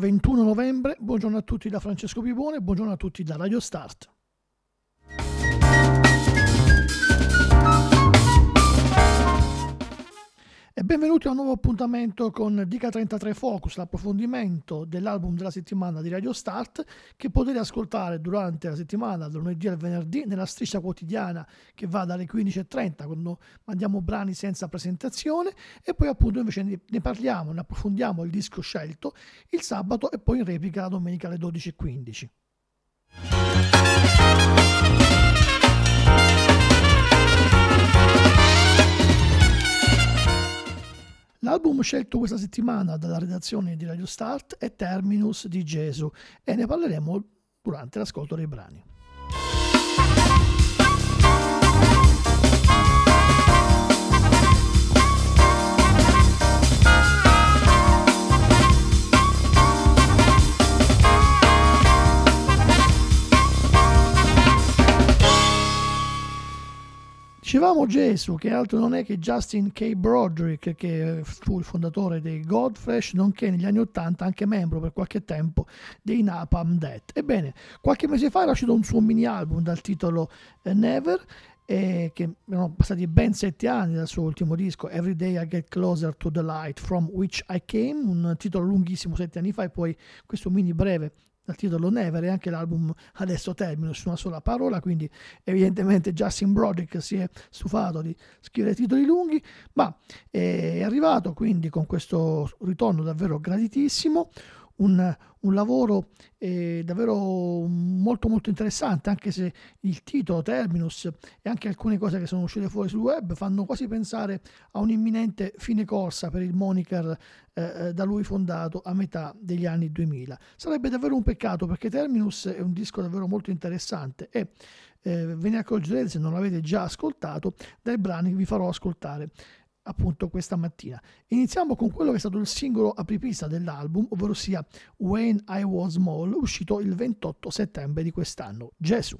Sabato 21 novembre, buongiorno a tutti da Francesco Pipone, buongiorno a tutti da Radio Start. E benvenuti a un nuovo appuntamento con Dica 33 Focus, l'approfondimento dell'album della settimana di Radio Start che potete ascoltare durante la settimana, dal lunedì al venerdì, nella striscia quotidiana che va dalle 15.30 quando mandiamo brani senza presentazione e poi appunto invece ne parliamo, ne approfondiamo il disco scelto il sabato e poi in replica la domenica alle 12.15. L'album scelto questa settimana dalla redazione di Radio Start è Terminus di Gesù e ne parleremo durante l'ascolto dei brani. Dicevamo Gesù, che altro non è che Justin K. Broderick, che fu il fondatore dei Godfresh, nonché negli anni Ottanta anche membro per qualche tempo dei Napalm Death. Ebbene, qualche mese fa era uscito un suo mini album dal titolo eh, Never, eh, che erano passati ben sette anni dal suo ultimo disco, Every Day I Get Closer to the Light From Which I Came, un titolo lunghissimo sette anni fa e poi questo mini breve dal titolo Never e anche l'album adesso termina su una sola parola, quindi evidentemente Justin Broderick si è stufato di scrivere titoli lunghi, ma è arrivato quindi con questo ritorno davvero graditissimo, un, un lavoro eh, davvero molto molto interessante, anche se il titolo, Terminus e anche alcune cose che sono uscite fuori sul web fanno quasi pensare a un'imminente fine corsa per il moniker eh, eh da lui fondato a metà degli anni 2000. Sarebbe davvero un peccato perché Terminus è un disco davvero molto interessante e eh, ve ne accorgerete se non l'avete già ascoltato dai brani che vi farò ascoltare appunto questa mattina. Iniziamo con quello che è stato il singolo apripista dell'album, ovvero sia When I Was Small, uscito il 28 settembre di quest'anno. Gesù.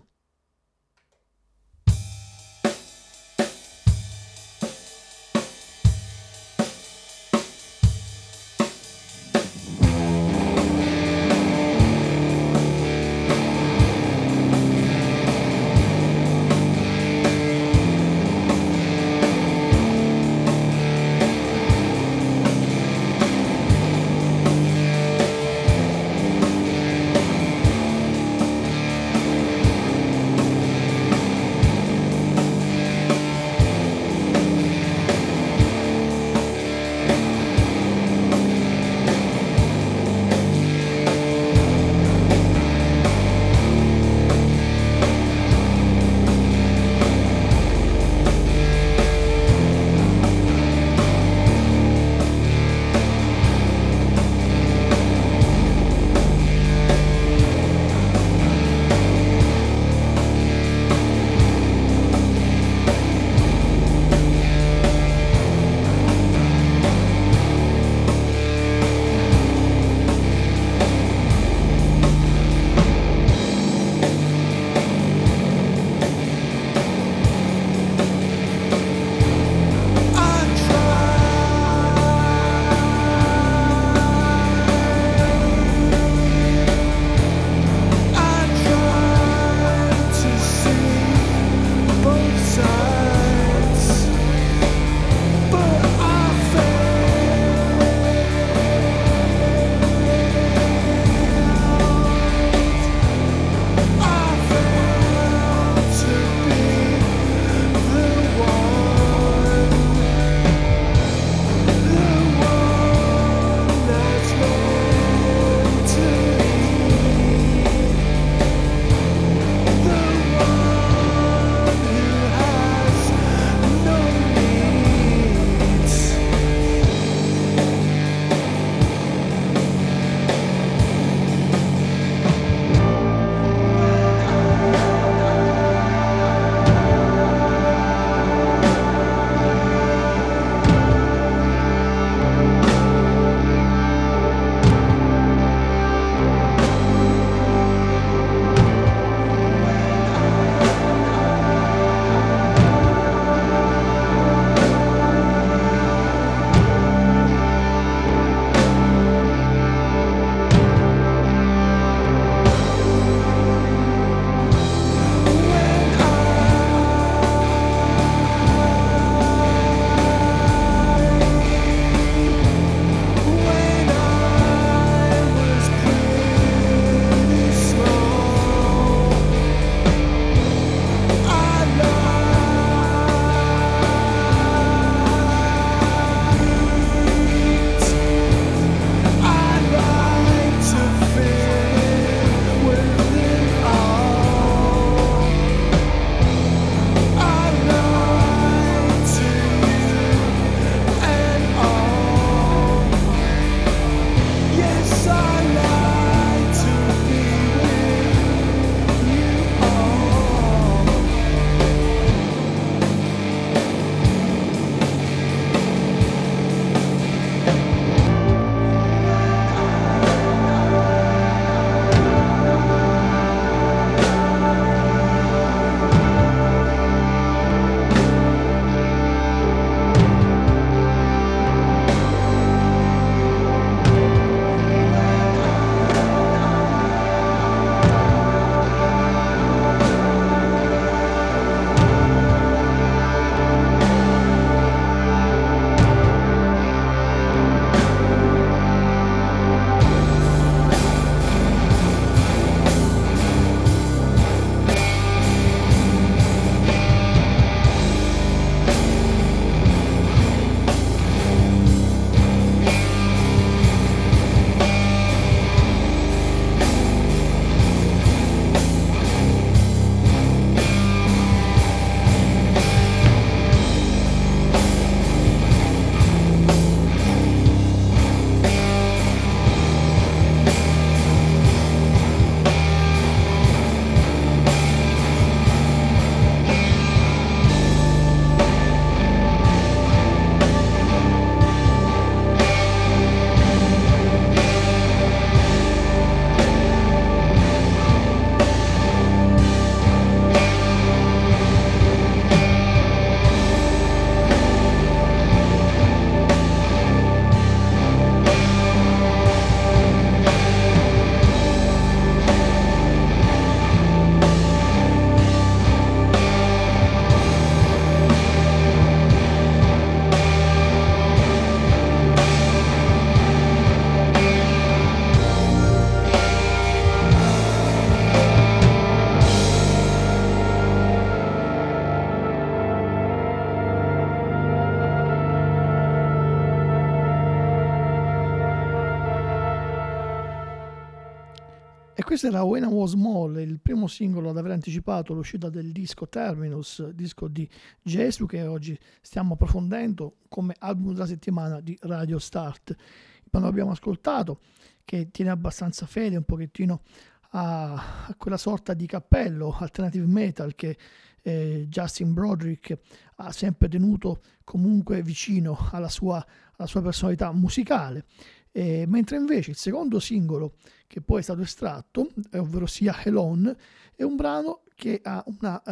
Questo era When I Was Small, il primo singolo ad aver anticipato l'uscita del disco Terminus, disco di Gesù che oggi stiamo approfondendo come album della settimana di Radio Start. Brano abbiamo ascoltato che tiene abbastanza fede un pochettino a, a quella sorta di cappello alternative metal che eh, Justin Broderick ha sempre tenuto comunque vicino alla sua, alla sua personalità musicale. Eh, mentre invece il secondo singolo che poi è stato estratto, ovvero sia Helon, è un brano che ha una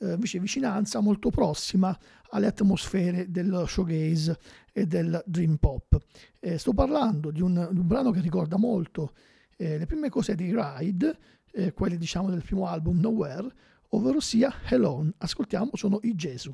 uh, uh, vicinanza molto prossima alle atmosfere del showgaze e del dream pop. Eh, sto parlando di un, di un, brano che ricorda molto eh, le prime cose di Ride, eh, quelle diciamo del primo album Nowhere, ovvero sia Helon. Ascoltiamo, sono i Gesù.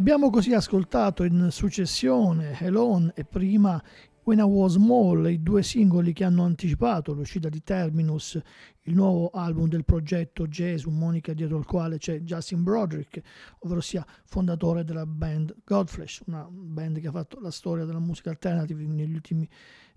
Abbiamo così ascoltato in successione Helon e prima When I Was Small, i due singoli che hanno anticipato l'uscita di Terminus, il nuovo album del progetto Gesù, Monica dietro il quale c'è Justin Broderick, ovvero sia fondatore della band Godflesh, una band che ha fatto la storia della musica alternative negli ultimi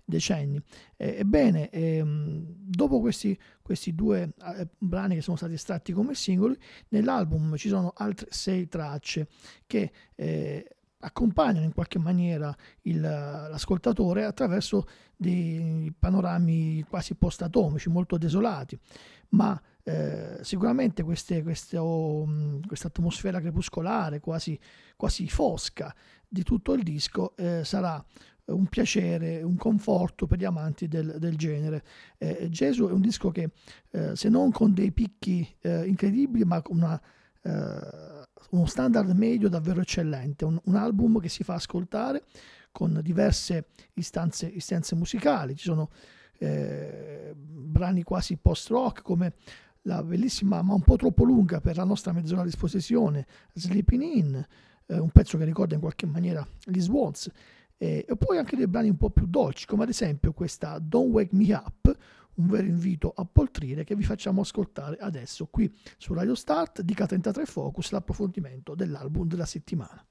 decenni. ebbene, ehm, dopo questi, questi due eh, brani che sono stati estratti come singoli, nell'album ci sono altre sei tracce che eh, accompagnano in qualche maniera il, l'ascoltatore attraverso dei panorami quasi post-atomici, molto desolati, ma eh, sicuramente queste, queste, oh, questa atmosfera crepuscolare, quasi, quasi, fosca di tutto il disco eh, sarà un piacere, un conforto per gli amanti del, del genere. Eh, Gesù è un disco che, eh, se non con dei picchi eh, incredibili, ma con una, eh, uno standard medio davvero eccellente, un, un, album che si fa ascoltare con diverse istanze, istanze musicali, ci sono eh, brani quasi post-rock come la bellissima ma un po' troppo lunga per la nostra mezz'ora a disposizione, Sleeping In, eh, un pezzo che ricorda in qualche maniera gli Swans, e, e poi anche dei brani un po' più dolci, come ad esempio questa Don't Wake Me Up, un vero invito a poltrire che vi facciamo ascoltare adesso qui su Radio Start di K33 Focus, l'approfondimento dell'album della settimana.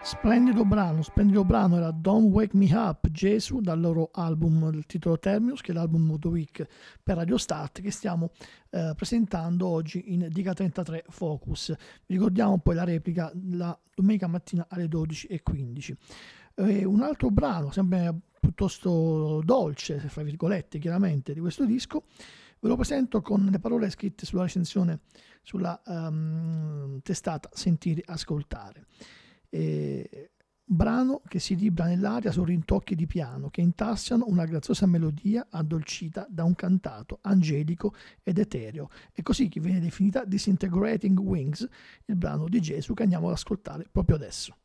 Splendido brano, splendido brano era Don't Wake Me Up Gesù dal loro album del titolo Terminus che è l'album of the week per Radio Start che stiamo eh, presentando oggi in Diga 33 Focus. Vi ricordiamo poi la replica la domenica mattina alle 12.15. Eh, un altro brano, sempre piuttosto dolce, fra virgolette chiaramente, di questo disco, ve lo presento con le parole scritte sulla recensione sulla um, testata Sentire Ascoltare. Eh, brano che si libra nell'aria su rintocchi di piano che intassiano una graziosa melodia addolcita da un cantato angelico ed etereo. E così che viene definita Disintegrating Wings, il brano di Gesù che andiamo ad ascoltare proprio adesso.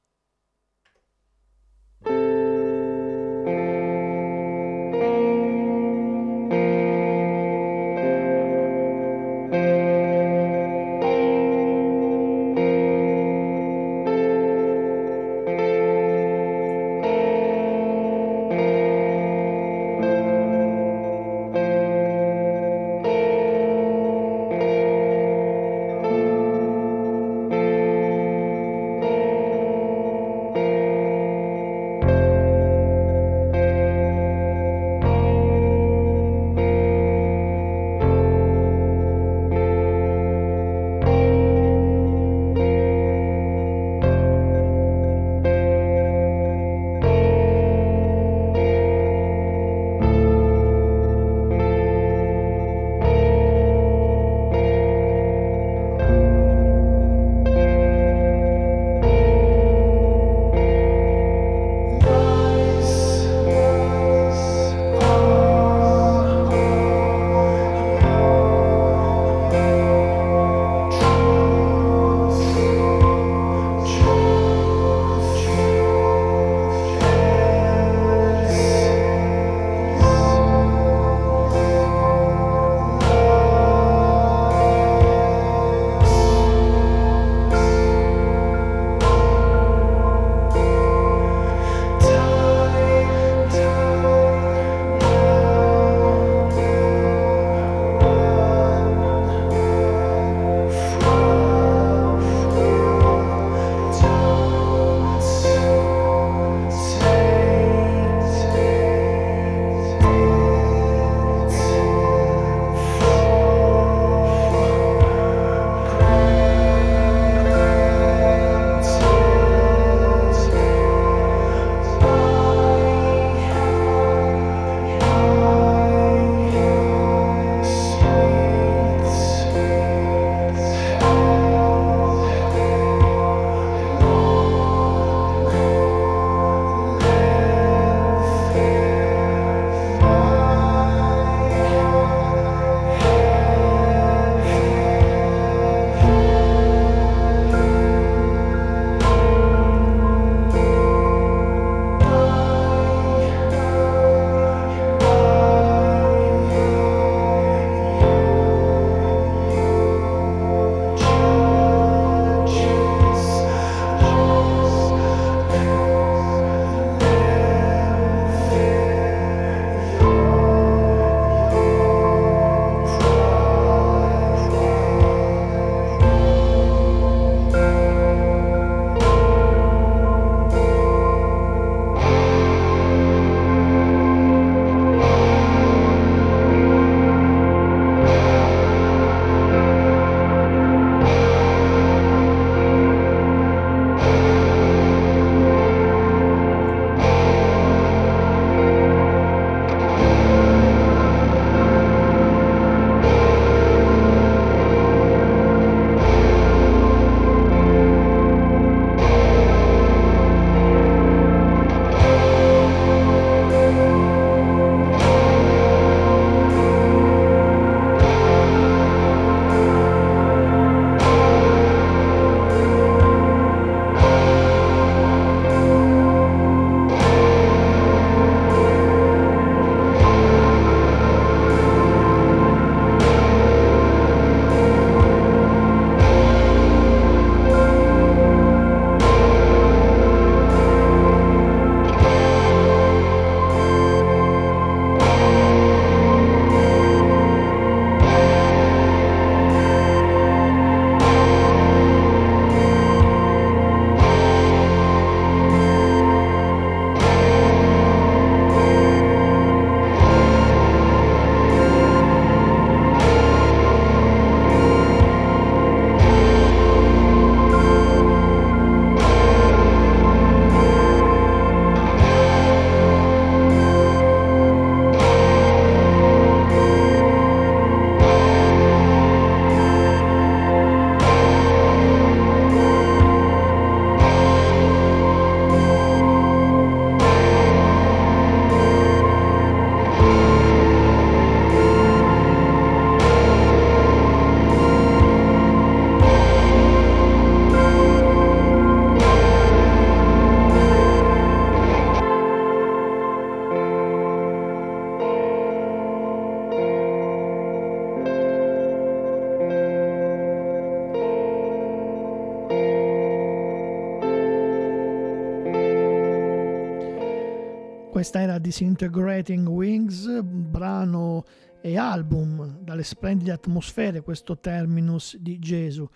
Disintegrating Wings, brano e album dalle splendide atmosfere, questo terminus di Gesù,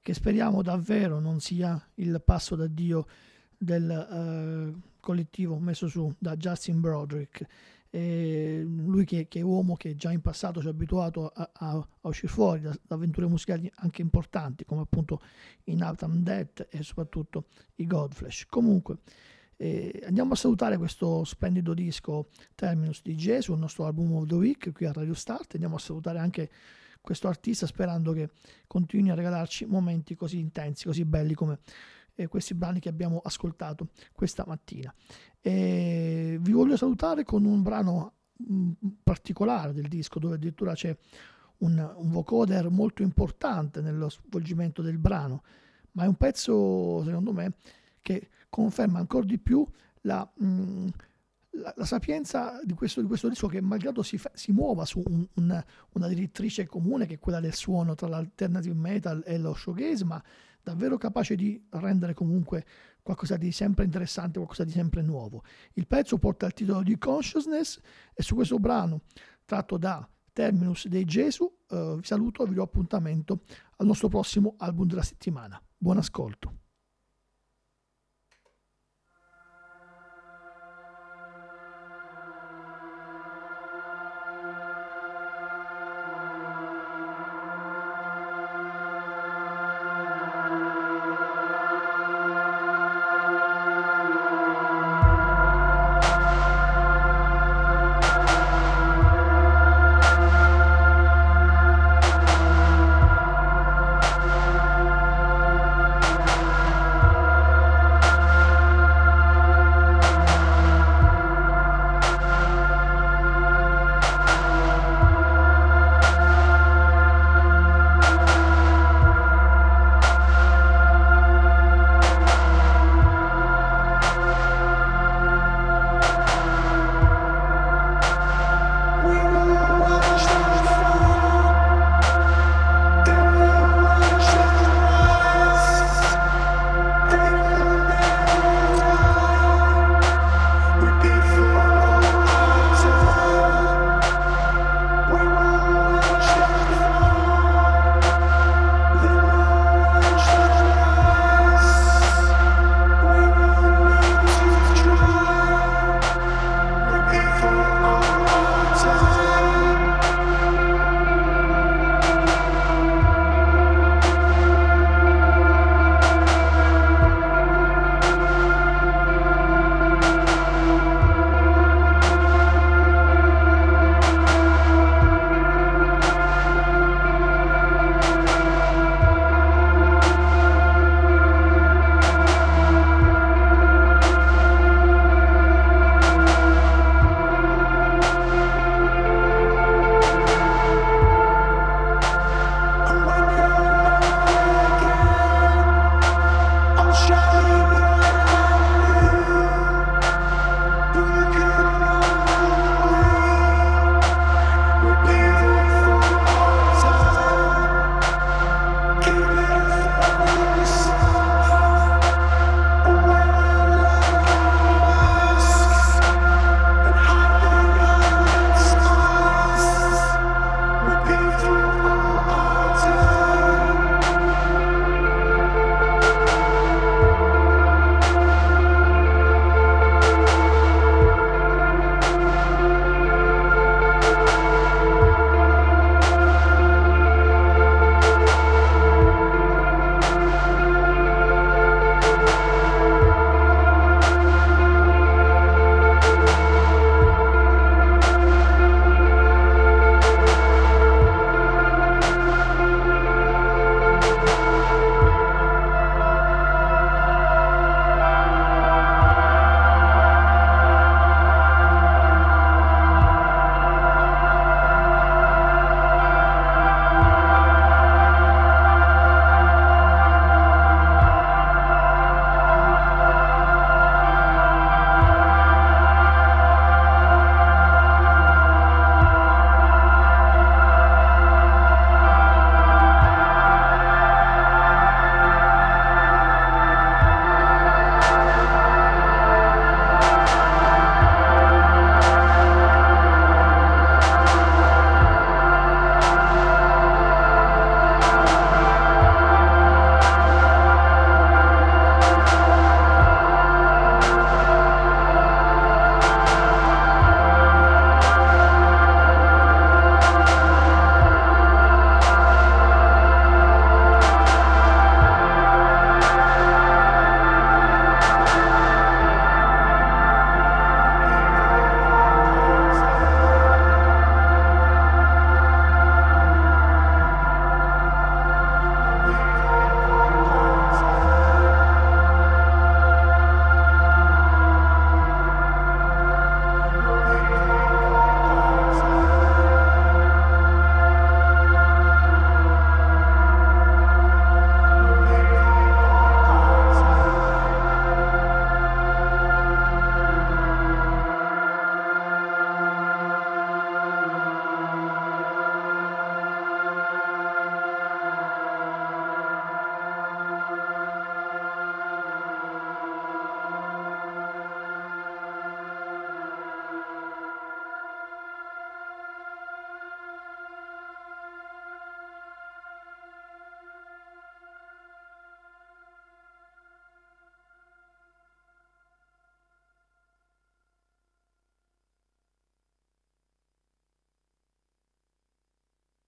che speriamo davvero non sia il passo d'addio del uh, collettivo messo su da Justin Broderick. E lui che, che, è uomo che già in passato ci ha abituato a, a, a uscire fuori da, da, avventure musicali anche importanti come appunto in Autumn Death e soprattutto i Godflesh. Comunque eh, andiamo a salutare questo splendido disco Terminus di Gesù, il nostro album of the week qui a Radio Start. Andiamo a salutare anche questo artista sperando che continui a regalarci momenti così intensi, così belli come eh, questi brani che abbiamo ascoltato questa mattina. E vi voglio salutare con un brano mh, mm, particolare del disco dove addirittura c'è un, un vocoder molto importante nello svolgimento del brano, ma è un pezzo secondo me che conferma ancora di più la, mh, mm, la, la sapienza di questo, di questo, disco che malgrado si, si muova su un, un, una direttrice comune che è quella del suono tra l'alternative metal e lo showgaze, ma davvero capace di rendere comunque qualcosa di sempre interessante, qualcosa di sempre nuovo. Il pezzo porta il titolo di Consciousness e su questo brano tratto da Terminus dei Gesù eh, vi saluto e vi do appuntamento al nostro prossimo album della settimana. Buon ascolto.